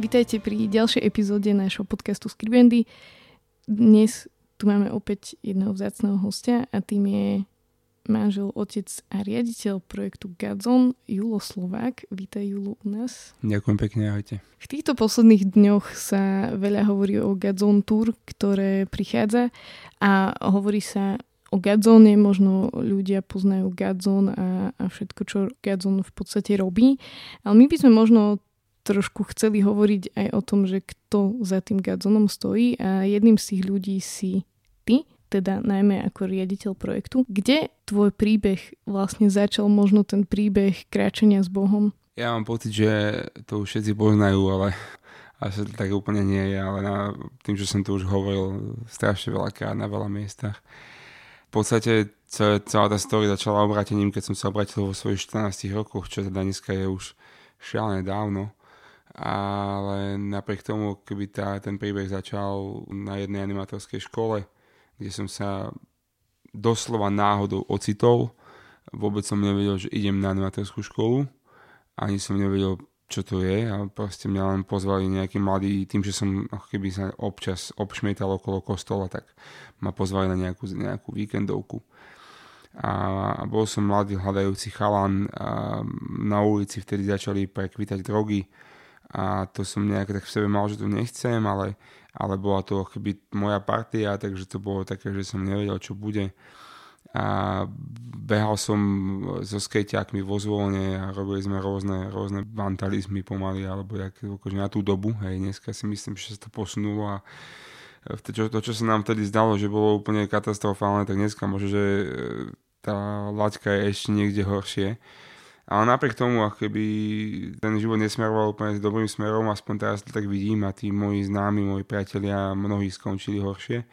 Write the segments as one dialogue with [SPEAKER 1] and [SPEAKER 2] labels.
[SPEAKER 1] Vítajte pri ďalšej epizóde nášho podcastu Skribendy. Dnes tu máme opäť jedného vzácného hostia a tým je manžel, otec a riaditeľ projektu Gadzon, Julo Slovák. Vítaj Julo u nás.
[SPEAKER 2] Ďakujem pekne, ahojte.
[SPEAKER 1] V týchto posledných dňoch sa veľa hovorí o Gadzon Tour, ktoré prichádza a hovorí sa o Gadzone, možno ľudia poznajú Gadzon a, a všetko, čo Gadzon v podstate robí. Ale my by sme možno trošku chceli hovoriť aj o tom, že kto za tým Gadzonom stojí a jedným z tých ľudí si ty, teda najmä ako riaditeľ projektu. Kde tvoj príbeh vlastne začal, možno ten príbeh kráčania s Bohom?
[SPEAKER 2] Ja mám pocit, že to už všetci poznajú, ale asi tak úplne nie je, ale na, tým, že som to už hovoril strašne veľakrát na veľa miestach. V podstate celá, tá story začala obratením, keď som sa obratil vo svojich 14 rokoch, čo teda dneska je už šialené dávno ale napriek tomu, keby tá, ten príbeh začal na jednej animatorskej škole, kde som sa doslova náhodou ocitol, vôbec som nevedel, že idem na animatorskú školu, ani som nevedel, čo to je a proste mňa len pozvali nejakí mladí, tým, že som ako keby sa občas obšmietal okolo kostola, tak ma pozvali na nejakú, nejakú víkendovku. A bol som mladý hľadajúci chalan a na ulici vtedy začali prekvítať drogy a to som nejak tak v sebe mal, že to nechcem, ale, ale bola to keby moja partia, takže to bolo také, že som nevedel, čo bude. A behal som so skejťákmi vo zvolne a robili sme rôzne, rôzne vandalizmy pomaly, alebo jak, akože na tú dobu, hej, dneska si myslím, že sa to posunulo a to, to, čo sa nám vtedy zdalo, že bolo úplne katastrofálne, tak dneska môže, že e, tá laťka je ešte niekde horšie. Ale napriek tomu, ako keby ten život nesmeroval úplne s dobrým smerom, aspoň teraz to tak vidím a tí moji známi, moji priatelia, mnohí skončili horšie.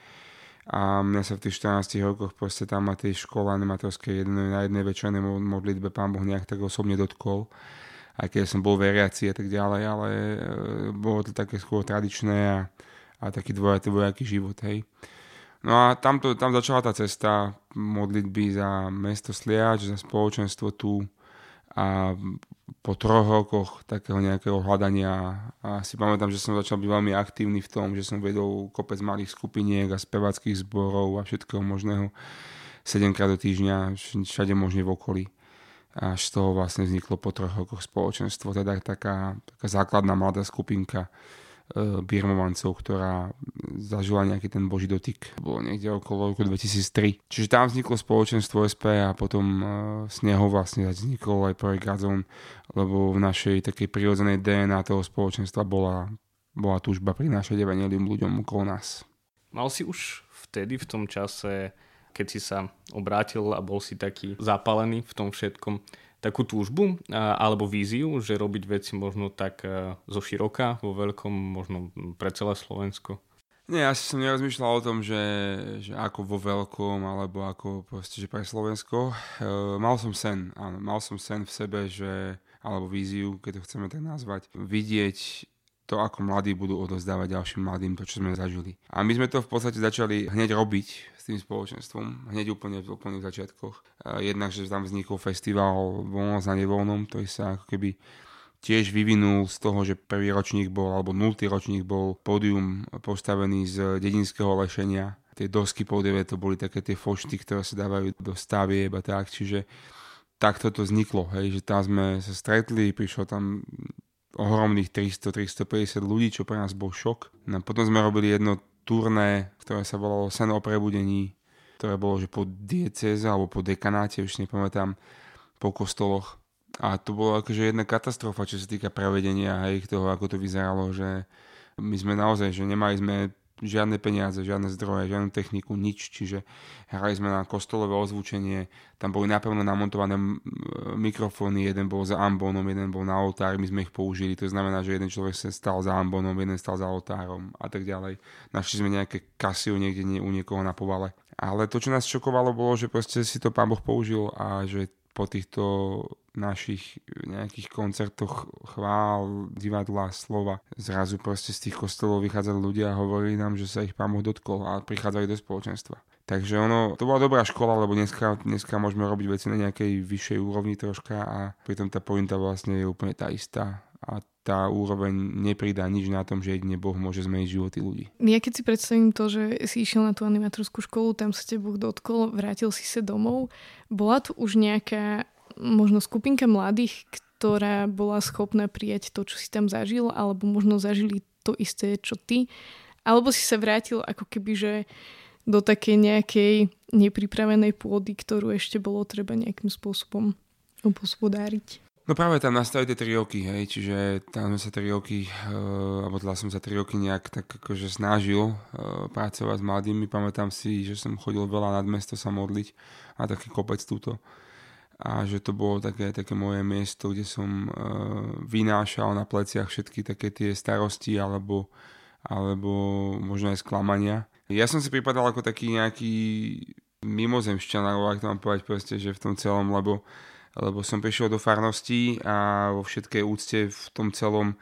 [SPEAKER 2] A mňa sa v tých 14 rokoch proste tam na tej škole animatorskej jednej, na jednej večernej modlitbe pán Boh nejak tak osobne dotkol. Aj keď som bol veriaci a tak ďalej, ale e, bolo to také skôr tradičné a, a taký dvojatý dvojaký život, hej. No a tam, to, tam začala tá cesta modlitby za mesto Sliač, za spoločenstvo tu, a po troch rokoch takého nejakého hľadania a si pamätám, že som začal byť veľmi aktívny v tom, že som vedol kopec malých skupiniek a spevackých zborov a všetkého možného 7 krát do týždňa, všade možne v okolí. A z toho vlastne vzniklo po troch rokoch spoločenstvo, teda taká, taká základná mladá skupinka, birmovancov, ktorá zažila nejaký ten boží dotyk. Bolo niekde okolo roku 2003. Čiže tam vzniklo spoločenstvo SP a potom z e, neho vlastne vznikol aj projekt Gazon, lebo v našej takej prirodzenej DNA toho spoločenstva bola, bola túžba prinášať evanelium ľuďom okolo nás.
[SPEAKER 3] Mal si už vtedy v tom čase, keď si sa obrátil a bol si taký zapálený v tom všetkom, takú túžbu alebo víziu, že robiť veci možno tak zo široka, vo veľkom, možno pre celé Slovensko?
[SPEAKER 2] Nie, asi som nerozmýšľal o tom, že, že ako vo veľkom, alebo ako proste, že pre Slovensko. E, mal som sen, áno, mal som sen v sebe, že, alebo víziu, keď to chceme tak nazvať, vidieť to, ako mladí budú odozdávať ďalším mladým to, čo sme zažili. A my sme to v podstate začali hneď robiť s tým spoločenstvom, hneď úplne v úplných začiatkoch. Jednak, že tam vznikol festival Voľnosť na nevoľnom, ktorý sa ako keby tiež vyvinul z toho, že prvý ročník bol, alebo nultý ročník bol pódium postavený z dedinského lešenia. Tie dosky pódiové to boli také tie fošty, ktoré sa dávajú do stavieb a tak, čiže takto to vzniklo, hej, že tam sme sa stretli, prišlo tam ohromných 300-350 ľudí, čo pre nás bol šok. No, potom sme robili jedno turné, ktoré sa volalo Sen o prebudení, ktoré bolo že po dieceze alebo po dekanáte, už nepamätám, po kostoloch. A to bolo akože jedna katastrofa, čo sa týka prevedenia a ich toho, ako to vyzeralo, že my sme naozaj, že nemali sme žiadne peniaze, žiadne zdroje, žiadnu techniku, nič. Čiže hrali sme na kostolové ozvučenie, tam boli napevno namontované mikrofóny, jeden bol za ambónom, jeden bol na oltári, my sme ich použili. To znamená, že jeden človek sa stal za ambónom, jeden stal za oltárom a tak ďalej. Našli sme nejaké kasiu niekde nie, u niekoho na povale. Ale to, čo nás šokovalo, bolo, že proste si to pán Boh použil a že po týchto našich nejakých koncertoch chvál, divadla, slova. Zrazu proste z tých kostolov vychádzali ľudia a hovorili nám, že sa ich pán Boh dotkol a prichádzali do spoločenstva. Takže ono, to bola dobrá škola, lebo dneska, dneska môžeme robiť veci na nejakej vyššej úrovni troška a pritom tá pointa vlastne je úplne tá istá. A tá úroveň nepridá nič na tom, že jedine Boh môže zmeniť životy ľudí.
[SPEAKER 1] Ja keď si predstavím to, že si išiel na tú animatorskú školu, tam sa te Boh dotkol, vrátil si sa domov, bola tu už nejaká možno skupinka mladých, ktorá bola schopná prijať to, čo si tam zažil, alebo možno zažili to isté, čo ty, alebo si sa vrátil ako keby, že do takej nejakej nepripravenej pôdy, ktorú ešte bolo treba nejakým spôsobom obospodáriť.
[SPEAKER 2] No práve tam nastali tie tri roky, hej, čiže tam sme sa tri roky, uh, alebo teda som sa tri roky nejak tak akože snažil uh, pracovať s mladými. Pamätám si, že som chodil veľa nad mesto sa modliť a taký kopec túto a že to bolo také, také moje miesto, kde som uh, vynášal na pleciach všetky také tie starosti alebo, alebo možno aj sklamania. Ja som si pripadal ako taký nejaký mimozemšťan, alebo ak to mám povedať proste, že v tom celom, lebo, lebo som prišiel do farnosti a vo všetkej úcte v tom celom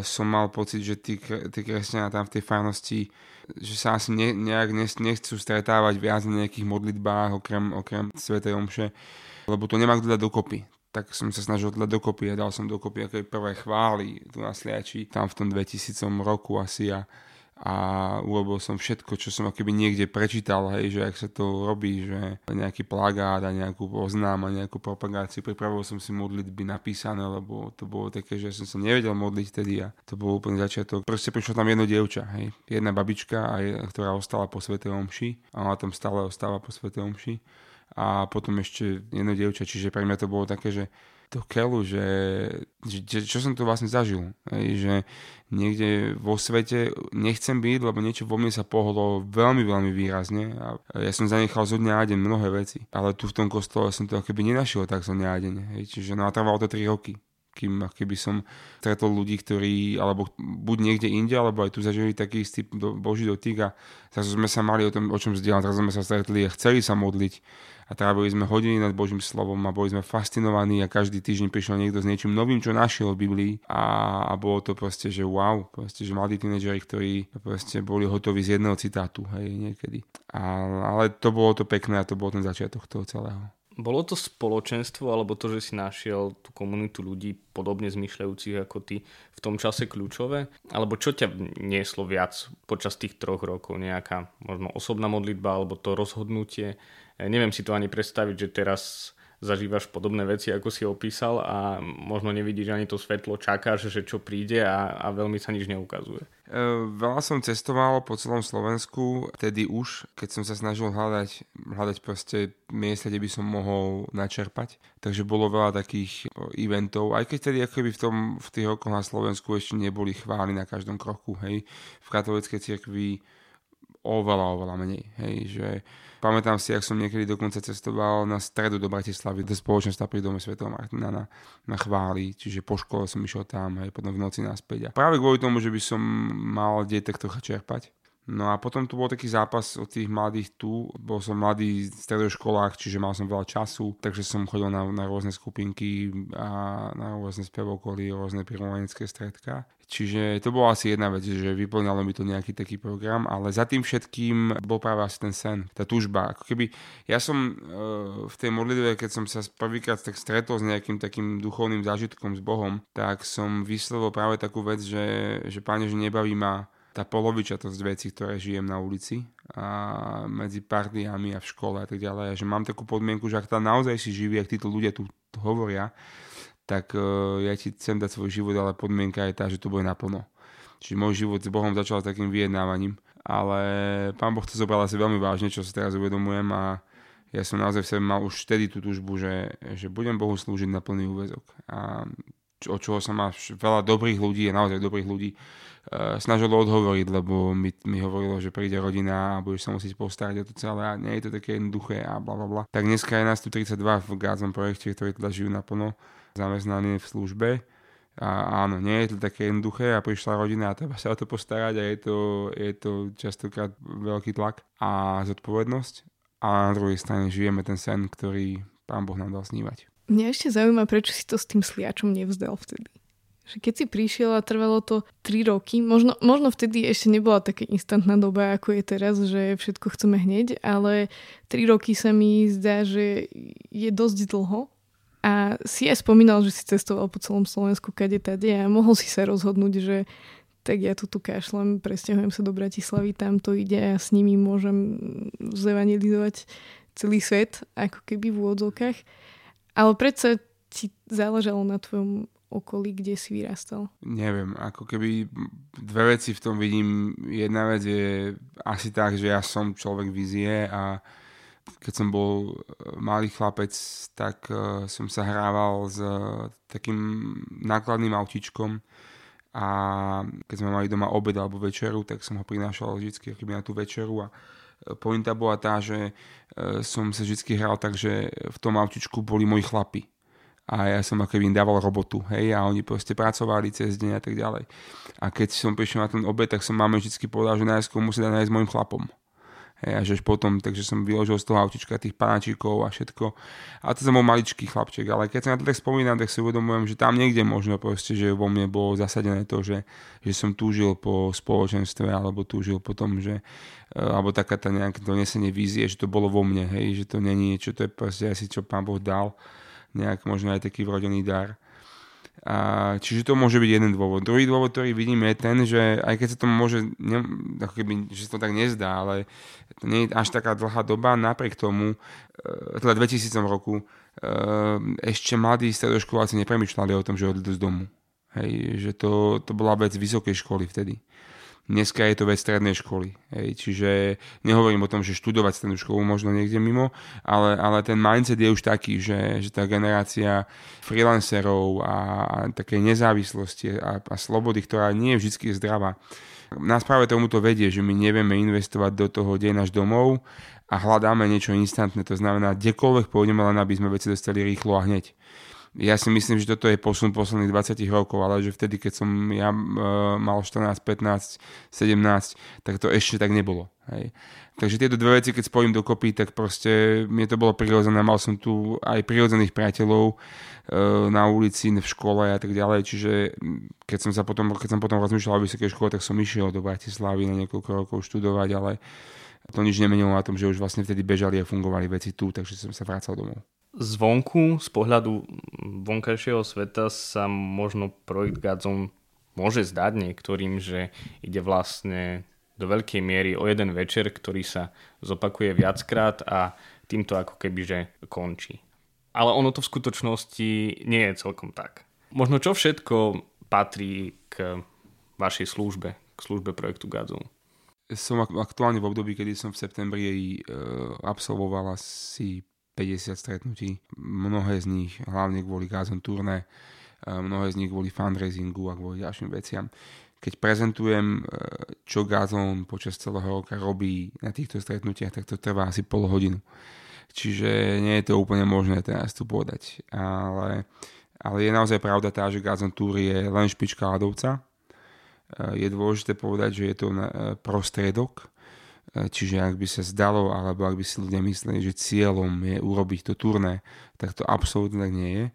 [SPEAKER 2] som mal pocit, že tí, tí kresťania tam v tej farnosti že sa asi ne, nejak nechcú stretávať viac na nejakých modlitbách okrem, okrem Svetej Omše lebo to nemá kto dať dokopy. Tak som sa snažil dať dokopy a dal som dokopy aké prvé chvály tu na Sliači, tam v tom 2000 roku asi a, a urobil som všetko, čo som akoby niekde prečítal, hej, že ak sa to robí, že nejaký plagát a nejakú oznám a nejakú propagáciu, pripravil som si modlitby napísané, lebo to bolo také, že som sa nevedel modliť vtedy a to bol úplne začiatok. Proste prišlo tam jedno dievča, hej, jedna babička, a ktorá ostala po Svetej Omši a ona tam stále ostáva po Svetej Omši a potom ešte jedno dievča, čiže pre mňa to bolo také, že to keľu, že, že čo som tu vlastne zažil. Hej, že niekde vo svete nechcem byť, lebo niečo vo mne sa pohlo veľmi, veľmi výrazne a ja som zanechal zo dňa na deň mnohé veci, ale tu v tom kostole som to keby nenašiel tak zo dňa na deň. Hej, čiže no a trvalo to 3 roky kým keby som stretol ľudí, ktorí alebo buď niekde inde, alebo aj tu zažili taký istý do, boží dotyk a zrazu sme sa mali o tom, o čom zdieľať, zrazu sme sa stretli a chceli sa modliť a trávili sme hodiny nad Božím slovom a boli sme fascinovaní a každý týždeň prišiel niekto s niečím novým, čo našiel v Biblii a, a bolo to proste, že wow, proste, že mladí tínedžeri, ktorí proste boli hotoví z jedného citátu, hej, niekedy. A, ale to bolo to pekné a to bol ten začiatok toho celého.
[SPEAKER 3] Bolo to spoločenstvo, alebo to, že si našiel tú komunitu ľudí podobne zmyšľajúcich ako ty v tom čase kľúčové? Alebo čo ťa nieslo viac počas tých troch rokov? Nejaká možno osobná modlitba, alebo to rozhodnutie? Neviem si to ani predstaviť, že teraz zažívaš podobné veci, ako si opísal a možno nevidíš ani to svetlo, čakáš, že čo príde a, a veľmi sa nič neukazuje.
[SPEAKER 2] E, veľa som cestoval po celom Slovensku, tedy už, keď som sa snažil hľadať, hľadať proste miesta, kde by som mohol načerpať. Takže bolo veľa takých eventov, aj keď tedy akoby v, tom, v tých rokoch na Slovensku ešte neboli chvály na každom kroku, hej. V katolíckej cirkvi oveľa, oveľa menej, hej, že Pamätám si, ak som niekedy dokonca cestoval na stredu do Bratislavy, do spoločenstva pri dome Sv. Martina na, na chváli, čiže po škole som išiel tam, aj potom v noci naspäť. A práve kvôli tomu, že by som mal detek trocha čerpať. No a potom tu bol taký zápas od tých mladých tu. Bol som mladý v stredoškolách, čiže mal som veľa času, takže som chodil na, na rôzne skupinky a na rôzne spevokoly, rôzne piromanické stredka. Čiže to bola asi jedna vec, že vyplňalo mi to nejaký taký program, ale za tým všetkým bol práve asi ten sen, tá túžba. Ako keby ja som e, v tej modlitbe, keď som sa prvýkrát tak stretol s nejakým takým duchovným zážitkom s Bohom, tak som vyslovil práve takú vec, že, že páne, že nebaví ma tá polovičatosť vecí, ktoré žijem na ulici a medzi partiami a v škole a tak ďalej. A že mám takú podmienku, že ak tam naozaj si živí, ak títo ľudia tu hovoria, tak uh, ja ti chcem dať svoj život, ale podmienka je tá, že to bude naplno. Čiže môj život s Bohom začal takým vyjednávaním. Ale pán Boh to zobral asi veľmi vážne, čo sa teraz uvedomujem a ja som naozaj v sebe mal už vtedy tú túžbu, že, že budem Bohu slúžiť na plný úvezok. A o čoho sa má veľa dobrých ľudí, a naozaj dobrých ľudí, uh, snažilo odhovoriť, lebo mi, mi hovorilo, že príde rodina a budeš sa musieť postarať o to celé a nie je to také jednoduché a bla bla bla. Tak dneska je nás tu 32 v Gázom projekte, ktorí teda žijú naplno zamestnaní v službe a áno, nie je to také jednoduché a prišla rodina a treba sa o to postarať a je to, je to častokrát veľký tlak a zodpovednosť. A na druhej strane žijeme ten sen, ktorý Pán Boh nám dal snívať.
[SPEAKER 1] Mňa ešte zaujíma, prečo si to s tým sliačom nevzdal vtedy. Že keď si prišiel a trvalo to 3 roky, možno, možno vtedy ešte nebola taká instantná doba, ako je teraz, že všetko chceme hneď, ale 3 roky sa mi zdá, že je dosť dlho a si aj spomínal, že si cestoval po celom Slovensku kade tade a mohol si sa rozhodnúť, že tak ja tu tu kašlem, presťahujem sa do Bratislavy, tam to ide a s nimi môžem zevanilizovať celý svet, ako keby v úvodzovkách. Ale predsa ti záležalo na tvojom okolí, kde si vyrastal?
[SPEAKER 2] Neviem, ako keby dve veci v tom vidím. Jedna vec je asi tak, že ja som človek vízie a keď som bol e, malý chlapec, tak uh, som sa hrával s uh, takým nákladným autičkom a keď sme mali doma obed alebo večeru, tak som ho prinášal vždy na tú večeru a pointa bola tá, že som sa vždy hral tak, že v tom autičku boli moji chlapi a ja som ako im dával robotu, hej, a oni proste pracovali cez deň a tak ďalej. A keď som prišiel na ten obed, tak som máme vždy povedal, že najskôr musí dať nájsť s mojim chlapom. Hej, a že potom, takže som vyložil z toho autička tých panáčikov a všetko. A to som bol maličký chlapček, ale keď sa na to tak spomínam, tak si uvedomujem, že tam niekde možno proste, že vo mne bolo zasadené to, že, že som túžil po spoločenstve alebo túžil po tom, že e, alebo taká tá nejaké donesenie vízie, že to bolo vo mne, hej, že to není niečo, to je proste asi čo pán Boh dal, nejak možno aj taký vrodený dar. A, čiže to môže byť jeden dôvod. Druhý dôvod, ktorý vidím, je ten, že aj keď sa to môže, ne, ako keby, že sa to tak nezdá, ale to nie je až taká dlhá doba, napriek tomu, e, teda 2000 roku, e, ešte mladí stredoškoláci nepremýšľali o tom, že odídu z domu. Hej, že to, to bola vec vysokej školy vtedy. Dneska je to vec strednej školy. Hej. Čiže nehovorím o tom, že študovať strednú školu možno niekde mimo, ale, ale ten mindset je už taký, že, že tá generácia freelancerov a, a takej nezávislosti a, a slobody, ktorá nie je vždy zdravá, nás práve tomuto vedie, že my nevieme investovať do toho, kde je domov a hľadáme niečo instantné. To znamená, kdekoľvek pôjdeme, len aby sme veci dostali rýchlo a hneď ja si myslím, že toto je posun posledných 20 rokov, ale že vtedy, keď som ja e, mal 14, 15, 17, tak to ešte tak nebolo. Hej. Takže tieto dve veci, keď spojím dokopy, tak proste mne to bolo prirodzené. Mal som tu aj prirodzených priateľov e, na ulici, v škole a tak ďalej. Čiže keď som, sa potom, keď som potom rozmýšľal o vysokej škole, tak som išiel do Bratislavy na niekoľko rokov študovať, ale to nič nemenilo na tom, že už vlastne vtedy bežali a fungovali veci tu, takže som sa vracal domov
[SPEAKER 3] zvonku, z pohľadu vonkajšieho sveta sa možno projekt Gadzon môže zdať niektorým, že ide vlastne do veľkej miery o jeden večer, ktorý sa zopakuje viackrát a týmto ako keby že končí. Ale ono to v skutočnosti nie je celkom tak. Možno čo všetko patrí k vašej službe, k službe projektu Gadzon?
[SPEAKER 2] Som aktuálne v období, kedy som v septembri e, absolvoval asi 50 stretnutí. Mnohé z nich, hlavne kvôli Gazon turné, mnohé z nich kvôli fundraisingu a kvôli ďalším veciam. Keď prezentujem, e, čo Gazon počas celého roka robí na týchto stretnutiach, tak to trvá asi pol hodinu. Čiže nie je to úplne možné teraz tu povedať. Ale, ale je naozaj pravda tá, že Gazon Tour je len špička ľadovca. E, je dôležité povedať, že je to e, prostriedok, E, čiže ak by sa zdalo, alebo ak by si ľudia mysleli, že cieľom je urobiť to turné, tak to absolútne tak nie je.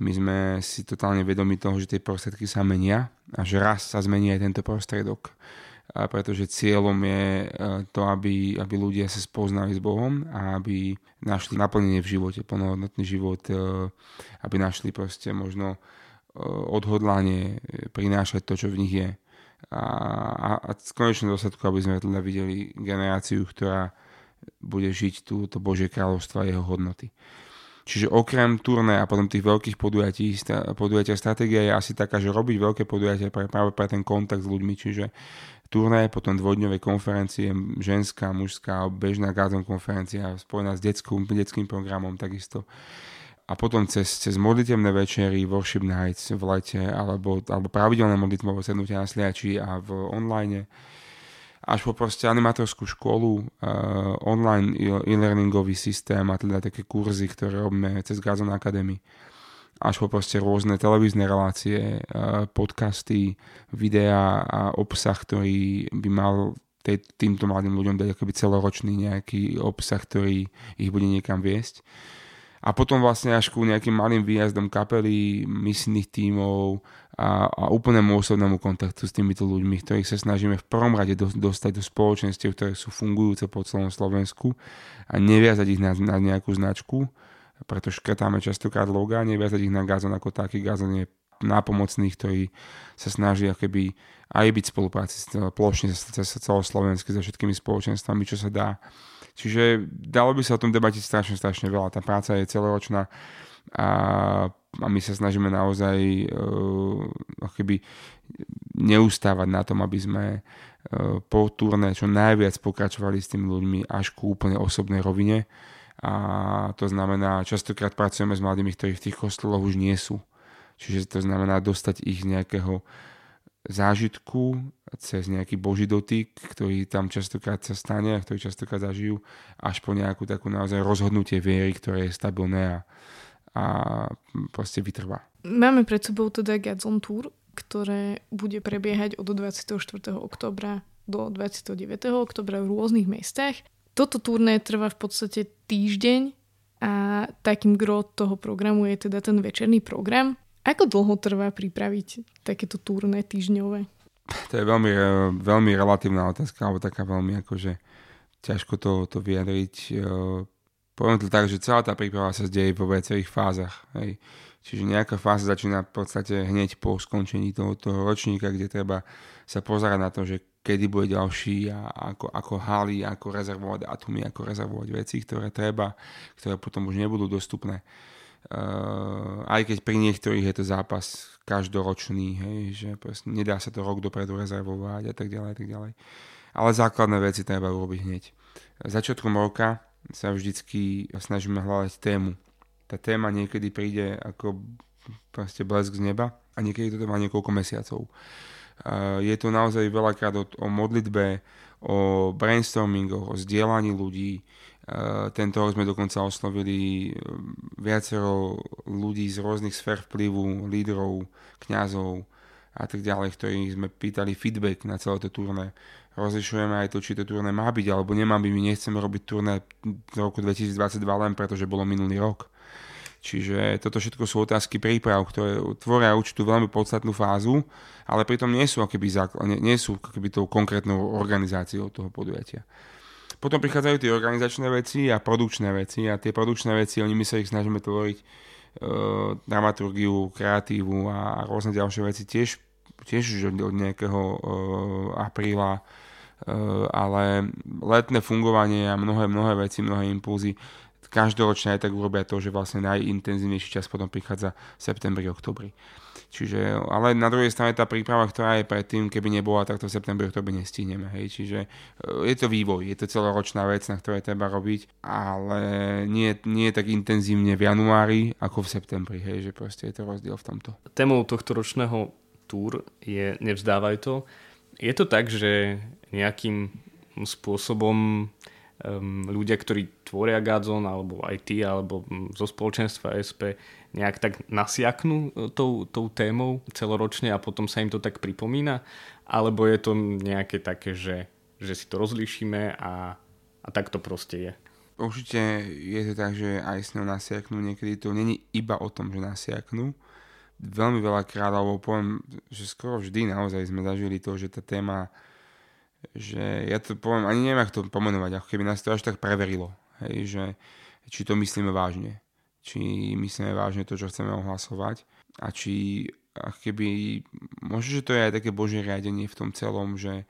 [SPEAKER 2] My sme si totálne vedomi toho, že tie prostriedky sa menia a že raz sa zmení aj tento prostriedok. A pretože cieľom je e, to, aby, aby ľudia sa spoznali s Bohom a aby našli naplnenie v živote, plnohodnotný život, e, aby našli proste možno odhodlanie prinášať to, čo v nich je a, a, a v konečnom dôsledku, aby sme teda videli generáciu, ktorá bude žiť túto Božie kráľovstvo a jeho hodnoty. Čiže okrem turné a potom tých veľkých podujatí, podujatia stratégia je asi taká, že robiť veľké podujatia pre, práve pre ten kontakt s ľuďmi, čiže turné, potom dvojdňové konferencie, ženská, mužská, bežná garden konferencia spojená s detským, detským programom takisto a potom cez, cez modlitevné večery, worship nights v lete, alebo, alebo pravidelné modlitbové sednutia na sliači a v online, až po proste animatorskú školu, uh, online e-learningový systém a teda také kurzy, ktoré robíme cez Gazon Academy. Až po proste rôzne televízne relácie, uh, podcasty, videá a obsah, ktorý by mal tej, týmto mladým ľuďom dať akoby celoročný nejaký obsah, ktorý ich bude niekam viesť a potom vlastne až ku nejakým malým výjazdom kapely, misijných tímov a, a úplnému osobnému kontaktu s týmito ľuďmi, ktorých sa snažíme v prvom rade do, dostať do spoločenstiev, ktoré sú fungujúce po celom Slovensku a neviazať ich na, na nejakú značku, preto škrtáme častokrát loga, neviazať ich na Gazon ako taký. Gazon je nápomocný, ktorý sa snaží akoby aj byť spolupráci plošne celoslovensky so všetkými spoločenstvami, čo sa dá Čiže dalo by sa o tom debatiť strašne, strašne veľa. Tá práca je celoročná a, a my sa snažíme naozaj uh, keby neustávať na tom, aby sme uh, po turné čo najviac pokračovali s tými ľuďmi až ku úplne osobnej rovine. A to znamená, častokrát pracujeme s mladými, ktorí v tých kostoloch už nie sú. Čiže to znamená dostať ich z nejakého zážitku cez nejaký boží dotyk, ktorý tam častokrát sa stane a ktorý častokrát zažijú, až po nejakú takú naozaj rozhodnutie viery, ktoré je stabilné a, a proste vytrvá.
[SPEAKER 1] Máme pred sebou teda Gadzon Tour, ktoré bude prebiehať od 24. oktobra do 29. oktobra v rôznych mestách. Toto turné trvá v podstate týždeň a takým gro toho programu je teda ten večerný program. Ako dlho trvá pripraviť takéto turné týždňové?
[SPEAKER 2] To je veľmi, e, veľmi relatívna otázka, alebo taká veľmi akože ťažko to, to vyjadriť. E, poviem to tak, že celá tá príprava sa deje vo viacerých fázach. Hej. Čiže nejaká fáza začína v podstate hneď po skončení toho ročníka, kde treba sa pozerať na to, že kedy bude ďalší a ako, ako haly, ako rezervovať atomy, ako rezervovať veci, ktoré treba, ktoré potom už nebudú dostupné. Uh, aj keď pri niektorých je to zápas každoročný, hej, že nedá sa to rok dopredu rezervovať a tak ďalej, a tak ďalej. Ale základné veci treba urobiť hneď. Začiatkom roka sa vždycky snažíme hľadať tému. Tá téma niekedy príde ako proste blesk z neba a niekedy to trvá niekoľko mesiacov. Uh, je to naozaj veľakrát o, o modlitbe, o brainstormingoch, o zdieľaní ľudí, Eh, tento rok sme dokonca oslovili eh, viacero ľudí z rôznych sfér vplyvu, lídrov, kňazov a tak ďalej, ktorých sme pýtali feedback na celé to turné. Rozlišujeme aj to, či to turné má byť alebo nemá byť. My nechceme robiť turné v roku 2022 len preto, že bolo minulý rok. Čiže toto všetko sú otázky príprav, ktoré tvoria určitú veľmi podstatnú fázu, ale pritom nie sú, akoby, nie sú akoby tou konkrétnou organizáciou toho podujatia. Potom prichádzajú tie organizačné veci a produkčné veci a tie produkčné veci, oni my sa ich snažíme tvoriť e, dramaturgiu, kreatívu a, a rôzne ďalšie veci tiež, tiež od, od nejakého e, apríla, e, ale letné fungovanie a mnohé, mnohé veci, mnohé impulzy každoročne aj tak urobia to, že vlastne najintenzívnejší čas potom prichádza v septembri, oktobri. Čiže, ale na druhej strane tá príprava, ktorá je predtým, keby nebola, tak to v septembri, oktobri nestihneme. Hej. Čiže e, je to vývoj, je to celoročná vec, na ktorej treba robiť, ale nie, nie tak intenzívne v januári ako v septembri, hej, že proste je to rozdiel v tomto.
[SPEAKER 3] Témou tohto ročného túr je Nevzdávaj to. Je to tak, že nejakým spôsobom um, ľudia, ktorí tvoria Gadzon, alebo aj ty, alebo um, zo spoločenstva SP, nejak tak nasiaknú e, tou, tou témou celoročne a potom sa im to tak pripomína? Alebo je to nejaké také, že, že si to rozlíšime a, a tak to proste je?
[SPEAKER 2] Určite je to tak, že aj s ňou nasiaknú. Niekedy to není iba o tom, že nasiaknú. Veľmi veľakrát, alebo poviem, že skoro vždy naozaj sme zažili to, že tá téma že ja to poviem, ani neviem, ako to pomenovať, ako keby nás to až tak preverilo, hej, že či to myslíme vážne, či myslíme vážne to, čo chceme ohlasovať a či keby, možno, že to je aj také božie riadenie v tom celom, že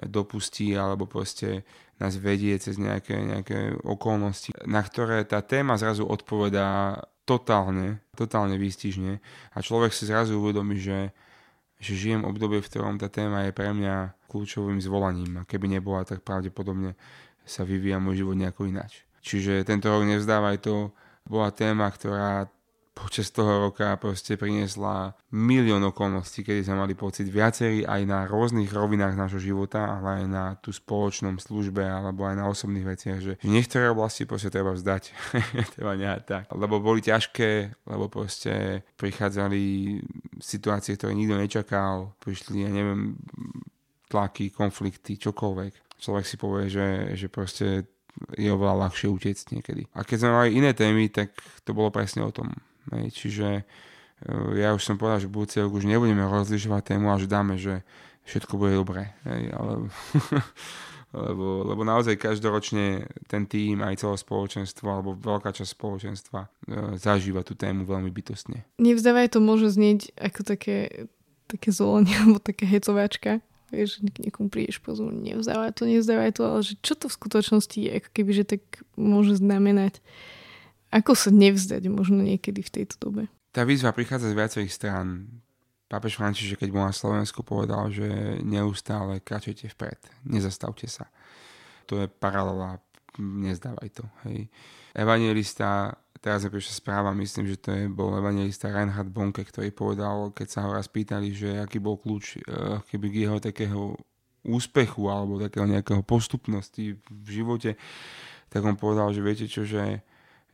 [SPEAKER 2] dopustí alebo proste nás vedie cez nejaké, nejaké okolnosti, na ktoré tá téma zrazu odpovedá totálne, totálne výstižne a človek si zrazu uvedomí, že, že žijem obdobie, v ktorom tá téma je pre mňa kľúčovým zvolaním a keby nebola, tak pravdepodobne sa vyvíja môj život nejako ináč. Čiže tento rok nevzdávaj to bola téma, ktorá počas toho roka proste priniesla milión okolností, kedy sme mali pocit viacerí aj na rôznych rovinách nášho života, ale aj na tú spoločnom službe alebo aj na osobných veciach, že niektoré oblasti proste treba vzdať. treba nehať tak. Lebo boli ťažké, lebo proste prichádzali situácie, ktoré nikto nečakal, prišli, ja neviem, tlaky, konflikty, čokoľvek. Človek si povie, že, že proste je oveľa ľahšie utiecť niekedy. A keď sme mali iné témy, tak to bolo presne o tom. Hej. Čiže e, ja už som povedal, že budúci rok už nebudeme rozlišovať tému a že dáme, že všetko bude dobré. Hej. Ale, lebo, lebo naozaj každoročne ten tým, aj celé spoločenstvo, alebo veľká časť spoločenstva e, zažíva tú tému veľmi bytostne.
[SPEAKER 1] Nevzdávaj to môže znieť ako také, také zvolenie, alebo také hecovačka, Vieš, niekomu prídeš pozor, nevzdávaj to, nevzdávaj to, ale že čo to v skutočnosti je, ako keby, že tak môže znamenať. Ako sa nevzdať možno niekedy v tejto dobe?
[SPEAKER 2] Tá výzva prichádza z viacerých strán. Pápež František, keď bol na Slovensku, povedal, že neustále kračujte vpred, nezastavte sa. To je paralela, nezdávaj to. Hej. Evangelista teraz je prišla správa, myslím, že to je, bol evangelista Reinhard Bonke, ktorý povedal, keď sa ho raz pýtali, že aký bol kľúč uh, keby k jeho takého úspechu alebo takého nejakého postupnosti v živote, tak on povedal, že viete čo, že,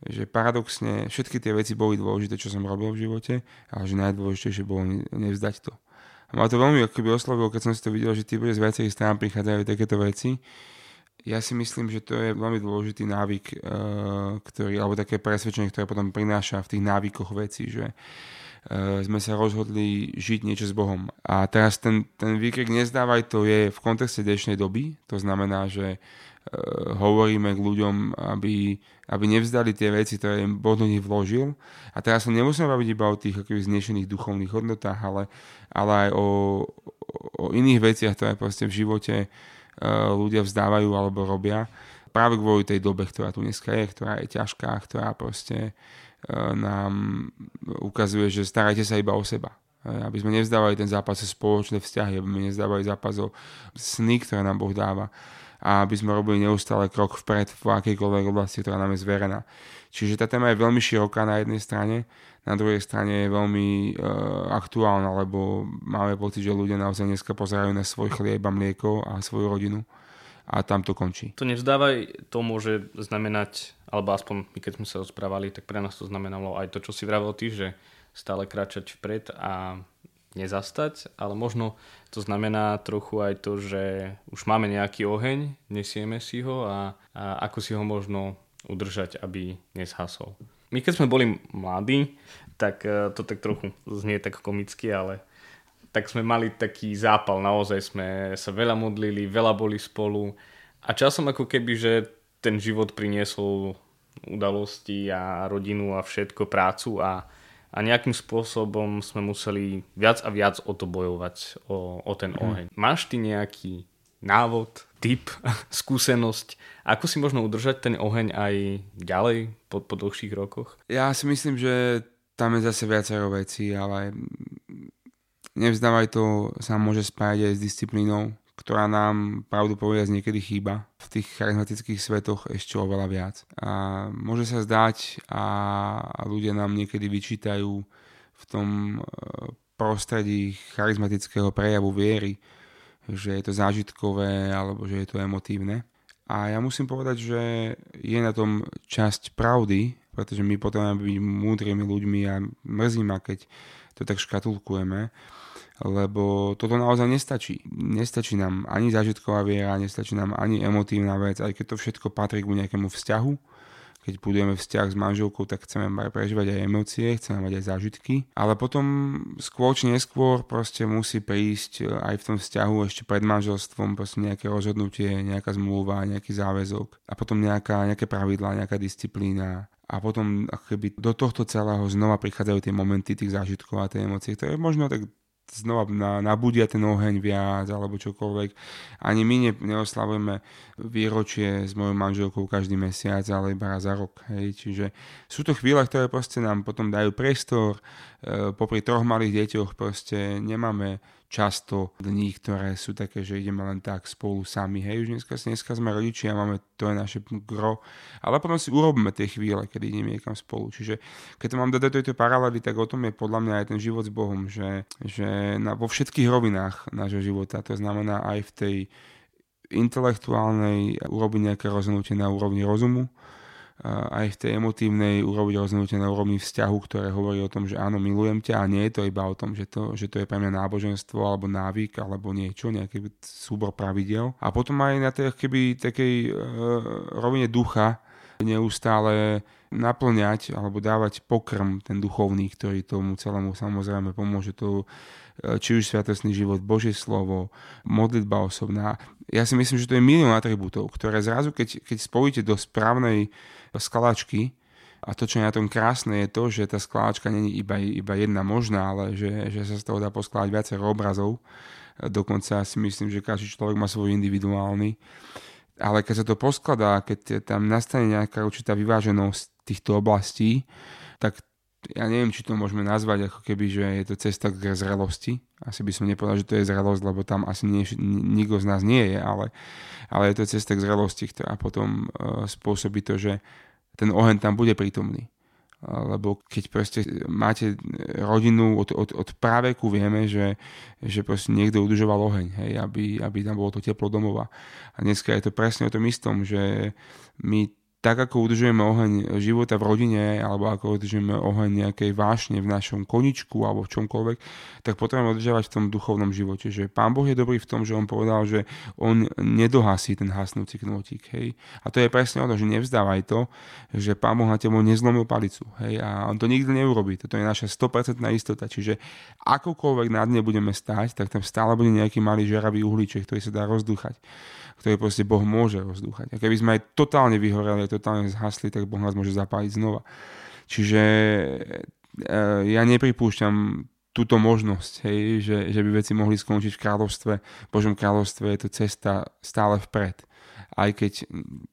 [SPEAKER 2] že paradoxne všetky tie veci boli dôležité, čo som robil v živote, ale že najdôležitejšie bolo nevzdať to. A ma to veľmi akoby oslovilo, keď som si to videl, že tí bude z viacerých strán prichádzajú takéto veci ja si myslím, že to je veľmi dôležitý návyk, eh, ktorý, alebo také presvedčenie, ktoré potom prináša v tých návykoch veci, že eh, sme sa rozhodli žiť niečo s Bohom. A teraz ten, ten výkrik nezdávaj to je v kontexte dnešnej doby, to znamená, že uh, hovoríme k ľuďom, aby, aby nevzdali tie veci, ktoré im Boh do nich vložil. A teraz sa nemusíme baviť iba o tých znešených duchovných hodnotách, ale, ale aj o, o iných veciach, ktoré proste v živote Eh, ľudia vzdávajú alebo robia práve kvôli tej dobe, ktorá tu dneska je, ktorá je ťažká, ktorá proste eh, nám ukazuje, že starajte sa iba o seba. Eh, aby sme nevzdávali ten zápas o spoločné vzťahy, aby sme nevzdávali zápas o sny, ktoré nám Boh dáva a aby sme robili neustále krok vpred v akejkoľvek oblasti, ktorá nám je zverená. Čiže tá téma je veľmi široká na jednej strane, na druhej strane je veľmi uh, aktuálna, lebo máme pocit, že ľudia naozaj dneska pozerajú na svoj chlieb a mlieko a svoju rodinu a tam to končí.
[SPEAKER 3] To nevzdávaj, to môže znamenať, alebo aspoň my keď sme sa rozprávali, tak pre nás to znamenalo aj to, čo si vravel ty, že stále kráčať vpred a nezastať, ale možno to znamená trochu aj to, že už máme nejaký oheň, nesieme si ho a, a ako si ho možno udržať, aby neshasol. My keď sme boli mladí, tak e, to tak trochu znie tak komicky, ale tak sme mali taký zápal, naozaj sme sa veľa modlili, veľa boli spolu a časom ako keby, že ten život priniesol udalosti a rodinu a všetko, prácu a, a nejakým spôsobom sme museli viac a viac o to bojovať, o, o ten mhm. oheň. Mm. Máš ty nejaký návod, tip, skúsenosť, ako si možno udržať ten oheň aj ďalej po, po dlhších rokoch?
[SPEAKER 2] Ja si myslím, že tam je zase viacero vecí, ale nevzdávaj to sa môže spájať aj s disciplínou, ktorá nám pravdu povedať niekedy chýba. V tých charizmatických svetoch ešte oveľa viac. A môže sa zdať a ľudia nám niekedy vyčítajú v tom e, prostredí charizmatického prejavu viery, že je to zážitkové alebo že je to emotívne. A ja musím povedať, že je na tom časť pravdy, pretože my potrebujeme byť múdrymi ľuďmi a mrzí ma, keď to tak škatulkujeme, lebo toto naozaj nestačí. Nestačí nám ani zážitková viera, nestačí nám ani emotívna vec, aj keď to všetko patrí k nejakému vzťahu, keď budujeme vzťah s manželkou, tak chceme prežívať aj emócie, chceme mať aj zážitky, ale potom skôr či neskôr proste musí prísť e, aj v tom vzťahu ešte pred manželstvom proste nejaké rozhodnutie, nejaká zmluva, nejaký záväzok a potom nejaká, nejaké pravidlá, nejaká disciplína. A potom ako keby do tohto celého znova prichádzajú tie momenty tých zážitkov a tie emócie, ktoré možno tak znova na, nabudia ten oheň viac alebo čokoľvek. Ani my ne, neoslavujeme výročie s mojou manželkou každý mesiac, ale iba raz za rok. Hej. Čiže sú to chvíle, ktoré proste nám potom dajú priestor. E, popri troch malých deťoch proste nemáme často dní, ktoré sú také, že ideme len tak spolu sami. Hej, už dneska, dneska sme rodičia, máme to je naše gro, ale potom si urobíme tie chvíle, kedy ideme niekam spolu. Čiže keď to mám dať do tejto paralely, tak o tom je podľa mňa aj ten život s Bohom, že, že na, vo všetkých rovinách nášho života, to znamená aj v tej intelektuálnej urobiť nejaké rozhodnutie na úrovni rozumu, aj v tej emotívnej urobiť rozhodnutie na úrovni vzťahu, ktoré hovorí o tom, že áno, milujem ťa a nie je to iba o tom, že to, že to je pre mňa náboženstvo alebo návyk alebo niečo, nejaký súbor pravidel. A potom aj na tej keby takej uh, rovine ducha neustále naplňať alebo dávať pokrm ten duchovný, ktorý tomu celému samozrejme pomôže to e, či už sviatostný život, Božie slovo, modlitba osobná. Ja si myslím, že to je milión atribútov, ktoré zrazu, keď, keď spojíte do správnej skladačky, a to, čo je na tom krásne, je to, že tá skladačka není iba, iba jedna možná, ale že, že sa z toho dá poskladať viacero obrazov. Dokonca si myslím, že každý človek má svoj individuálny. Ale keď sa to poskladá, keď tam nastane nejaká určitá vyváženosť týchto oblastí, tak ja neviem, či to môžeme nazvať ako keby, že je to cesta k zrelosti. Asi by som nepovedal, že to je zrelosť, lebo tam asi nie, nikto z nás nie je, ale, ale je to cesta k zrelosti, ktorá potom uh, spôsobí to, že ten oheň tam bude prítomný. Lebo keď proste máte rodinu od, od, od práveku vieme, že, že proste niekto udržoval oheň, hej, aby, aby tam bolo to teplo domova. A dneska je to presne o tom istom, že my tak ako udržujeme oheň života v rodine alebo ako udržujeme oheň nejakej vášne v našom koničku alebo v čomkoľvek, tak potrebujeme udržovať v tom duchovnom živote. Že Pán Boh je dobrý v tom, že On povedal, že On nedohasí ten hasnúci knôtik. Hej? A to je presne o to, že nevzdávaj to, že Pán Boh na tebo nezlomil palicu. Hej? A On to nikdy neurobí. Toto je naša 100% istota. Čiže akokoľvek na dne budeme stať, tak tam stále bude nejaký malý žeravý uhlíček, ktorý sa dá rozdúchať ktorý proste Boh môže rozdúchať. A keby sme aj totálne vyhoreli, totálne zhasli, tak Boh nás môže zapáliť znova. Čiže e, ja nepripúšťam túto možnosť, hej, že, že by veci mohli skončiť v kráľovstve. V Božom kráľovstve je to cesta stále vpred. Aj keď,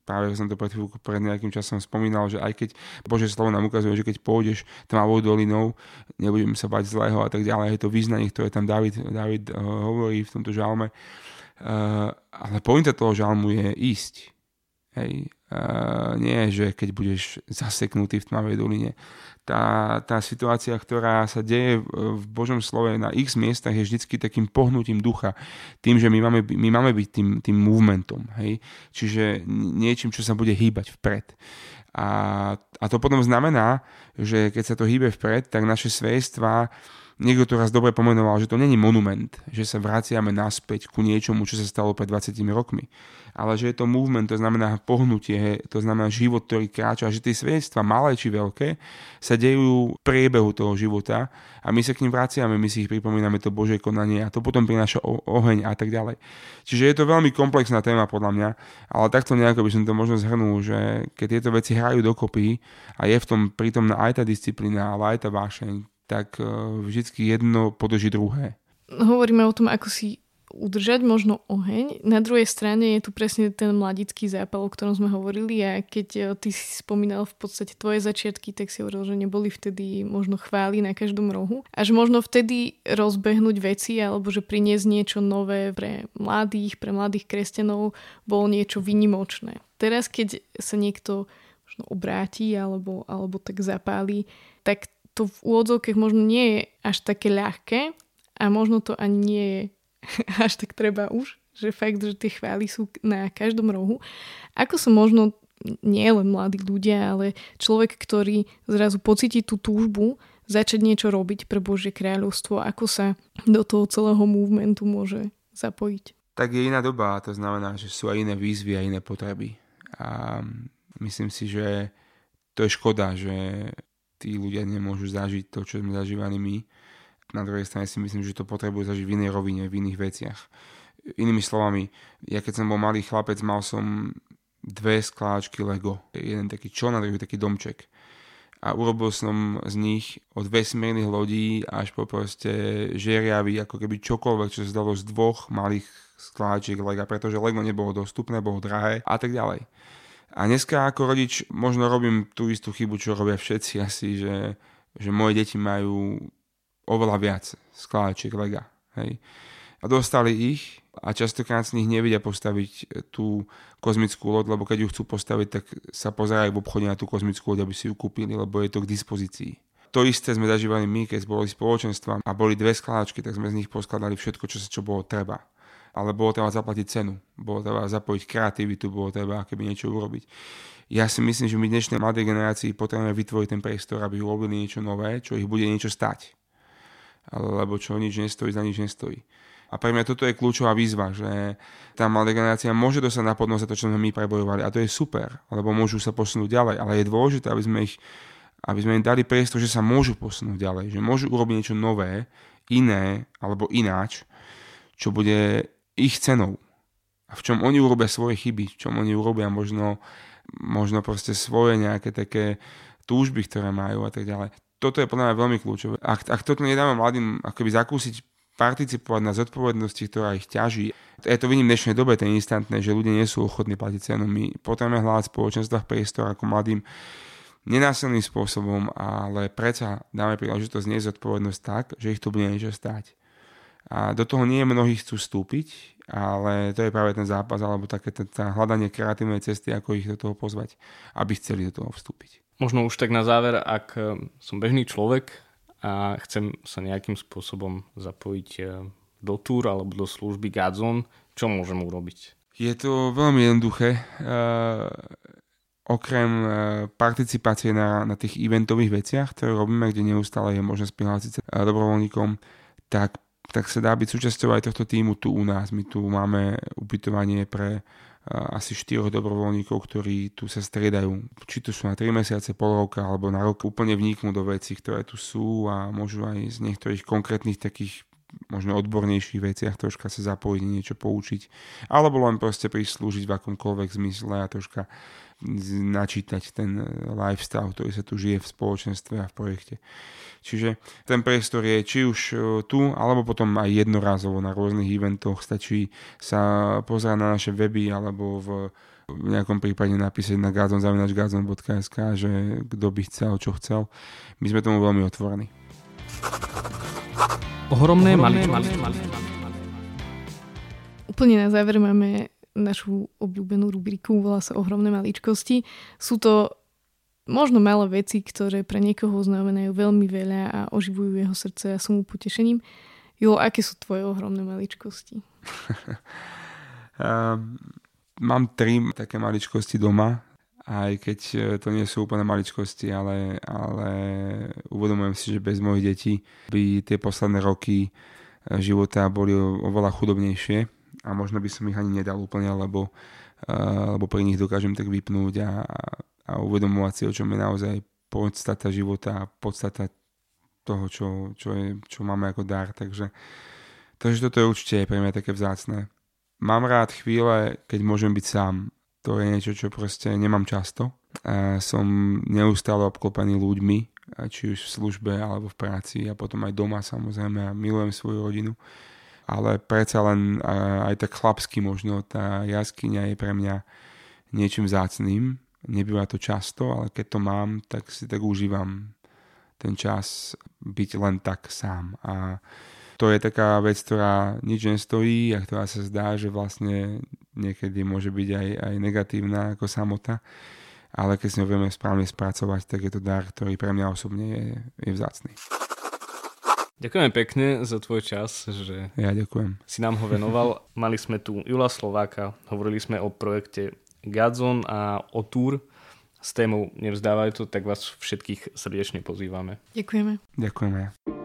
[SPEAKER 2] práve som to pred, pred nejakým časom spomínal, že aj keď Bože slovo nám ukazuje, že keď pôjdeš tmavou dolinou, nebudem sa bať zlého a tak ďalej, je to význanie, ktoré tam David, David uh, hovorí v tomto žalme, Uh, ale pointa toho žalmu je ísť. Hej. Uh, nie, že keď budeš zaseknutý v tmavej doline. Tá, tá situácia, ktorá sa deje v Božom slove na x miestach je vždycky takým pohnutím ducha. Tým, že my máme, my máme byť tým, tým movementom. Hej. Čiže niečím, čo sa bude hýbať vpred. A, a to potom znamená, že keď sa to hýbe vpred, tak naše svedectvá Niekto to raz dobre pomenoval, že to není monument, že sa vraciame naspäť ku niečomu, čo sa stalo pred 20 rokmi. Ale že je to movement, to znamená pohnutie, to znamená život, ktorý kráča. Že tie svedectvá, malé či veľké, sa dejú v priebehu toho života a my sa k ním vraciame, my si ich pripomíname to Božie konanie a to potom prináša oheň a tak ďalej. Čiže je to veľmi komplexná téma podľa mňa, ale takto nejako by som to možno zhrnul, že keď tieto veci hrajú dokopy a je v tom prítomná aj tá disciplína, ale aj tá vášeň, tak e, vždycky jedno podrží druhé.
[SPEAKER 1] Hovoríme o tom, ako si udržať možno oheň. Na druhej strane je tu presne ten mladický zápal, o ktorom sme hovorili a keď e, ty si spomínal v podstate tvoje začiatky, tak si hovoril, že neboli vtedy možno chváli na každom rohu a že možno vtedy rozbehnúť veci alebo že priniesť niečo nové pre mladých, pre mladých kresťanov bolo niečo vynimočné. Teraz, keď sa niekto možno obráti alebo, alebo tak zapálí, tak to v úvodzovkách možno nie je až také ľahké a možno to ani nie je až tak treba už, že fakt, že tie chvály sú na každom rohu. Ako sa možno nie len mladí ľudia, ale človek, ktorý zrazu pocíti tú túžbu začať niečo robiť pre Božie kráľovstvo, ako sa do toho celého movementu môže zapojiť?
[SPEAKER 2] Tak je iná doba, to znamená, že sú aj iné výzvy a iné potreby. A myslím si, že to je škoda, že tí ľudia nemôžu zažiť to, čo sme zažívali my. Na druhej strane si myslím, že to potrebujú zažiť v inej rovine, v iných veciach. Inými slovami, ja keď som bol malý chlapec, mal som dve skláčky Lego. Jeden taký čln a druhý taký domček. A urobil som z nich od vesmírnych lodí až po proste žeriavy, ako keby čokoľvek, čo sa zdalo z dvoch malých skláčiek Lega, pretože Lego nebolo dostupné, bolo drahé a tak ďalej. A dneska ako rodič možno robím tú istú chybu, čo robia všetci asi, že, že moje deti majú oveľa viac skladačiek lega. Hej. A dostali ich a častokrát z nich nevedia postaviť tú kozmickú loď, lebo keď ju chcú postaviť, tak sa pozerajú v obchode na tú kozmickú loď, aby si ju kúpili, lebo je to k dispozícii. To isté sme zažívali my, keď boli spoločenstva a boli dve skladačky, tak sme z nich poskladali všetko, čo sa čo bolo treba. Ale bolo treba zaplatiť cenu, bolo treba zapojiť kreativitu, bolo treba keby niečo urobiť. Ja si myslím, že my dnešnej mladej generácii potrebujeme vytvoriť ten priestor, aby urobili niečo nové, čo ich bude niečo stať. Lebo čo nič nestojí, za nič nestojí. A pre mňa toto je kľúčová výzva, že tá mladá generácia môže dostať na podnosť za to, čo sme my prebojovali. A to je super, lebo môžu sa posunúť ďalej. Ale je dôležité, aby sme ich aby sme im dali priestor, že sa môžu posunúť ďalej, že môžu urobiť niečo nové, iné alebo ináč, čo bude ich cenou. A v čom oni urobia svoje chyby, v čom oni urobia možno, možno proste svoje nejaké také túžby, ktoré majú a tak ďalej. Toto je podľa mňa veľmi kľúčové. Ak, ak toto nedáme mladým akoby zakúsiť participovať na zodpovednosti, ktorá ich ťaží. Ja to vidím v dnešnej dobe, ten instantné, že ľudia nie sú ochotní platiť cenu. My potrebujeme hľadať v spoločenstvách priestor ako mladým nenásilným spôsobom, ale predsa dáme príležitosť nezodpovednosť tak, že ich tu bude niečo stať. A do toho nie mnohí chcú vstúpiť, ale to je práve ten zápas alebo také tá hľadanie kreatívnej cesty, ako ich do toho pozvať, aby chceli do toho vstúpiť.
[SPEAKER 3] Možno už tak na záver, ak eh, som bežný človek a chcem sa nejakým spôsobom zapojiť eh, do túr alebo do služby Gadzon, čo môžem urobiť?
[SPEAKER 2] Je to veľmi jednoduché. Eh, okrem e, participácie na, na tých eventových veciach, ktoré robíme, kde neustále je možnosť prihlásiť sa e, dobrovoľníkom, tak, tak sa dá byť súčasťou aj tohto týmu tu u nás. My tu máme ubytovanie pre e, asi 4 dobrovoľníkov, ktorí tu sa striedajú. Či tu sú na 3 mesiace, pol roka alebo na rok úplne vniknú do vecí, ktoré tu sú a môžu aj z niektorých konkrétnych takých možno odbornejších veciach troška sa zapojiť, niečo poučiť, alebo len proste prislúžiť v akomkoľvek zmysle a troška načítať ten eh, lifestyle, ktorý sa tu žije v spoločenstve a v projekte. Čiže ten priestor je či už eh, tu, alebo potom aj jednorázovo na rôznych eventoch. Stačí sa pozerať na naše weby alebo v v nejakom prípade napísať na gazon.sk, že kto by chcel, čo chcel. My sme tomu veľmi otvorení.
[SPEAKER 1] Ohromné, Ohromné maličko. Úplne na záver máme našu obľúbenú rubriku, volá sa Ohromné maličkosti. Sú to možno malé veci, ktoré pre niekoho znamenajú veľmi veľa a oživujú jeho srdce a sú mu potešením. Jo, aké sú tvoje ohromné maličkosti?
[SPEAKER 2] um, mám tri také maličkosti doma, aj keď e, to nie sú úplne maličkosti, ale, ale uvedomujem si, že bez mojich detí by tie posledné roky e, života boli oveľa chudobnejšie a možno by som ich ani nedal úplne, lebo, uh, lebo pri nich dokážem tak vypnúť a, a uvedomovať si, o čom je naozaj podstata života a podstata toho, čo, čo, je, čo máme ako dar. Takže, takže toto je určite pre mňa také vzácne. Mám rád chvíle, keď môžem byť sám. To je niečo, čo proste nemám často. A som neustále obklopený ľuďmi, či už v službe alebo v práci a potom aj doma samozrejme a milujem svoju rodinu ale predsa len aj tak chlapsky možno tá jaskyňa je pre mňa niečím zácným. Nebýva to často, ale keď to mám, tak si tak užívam ten čas byť len tak sám. A to je taká vec, ktorá nič nestojí a ktorá sa zdá, že vlastne niekedy môže byť aj, aj negatívna ako samota. Ale keď si ho vieme správne spracovať, tak je to dar, ktorý pre mňa osobne je, je vzácný.
[SPEAKER 3] Ďakujeme pekne za tvoj čas, že
[SPEAKER 2] ja ďakujem.
[SPEAKER 3] si nám ho venoval. Mali sme tu Jula Slováka, hovorili sme o projekte Gadzon a o túr s témou Nevzdávaj to, tak vás všetkých srdečne pozývame.
[SPEAKER 1] Ďakujeme.
[SPEAKER 2] Ďakujeme.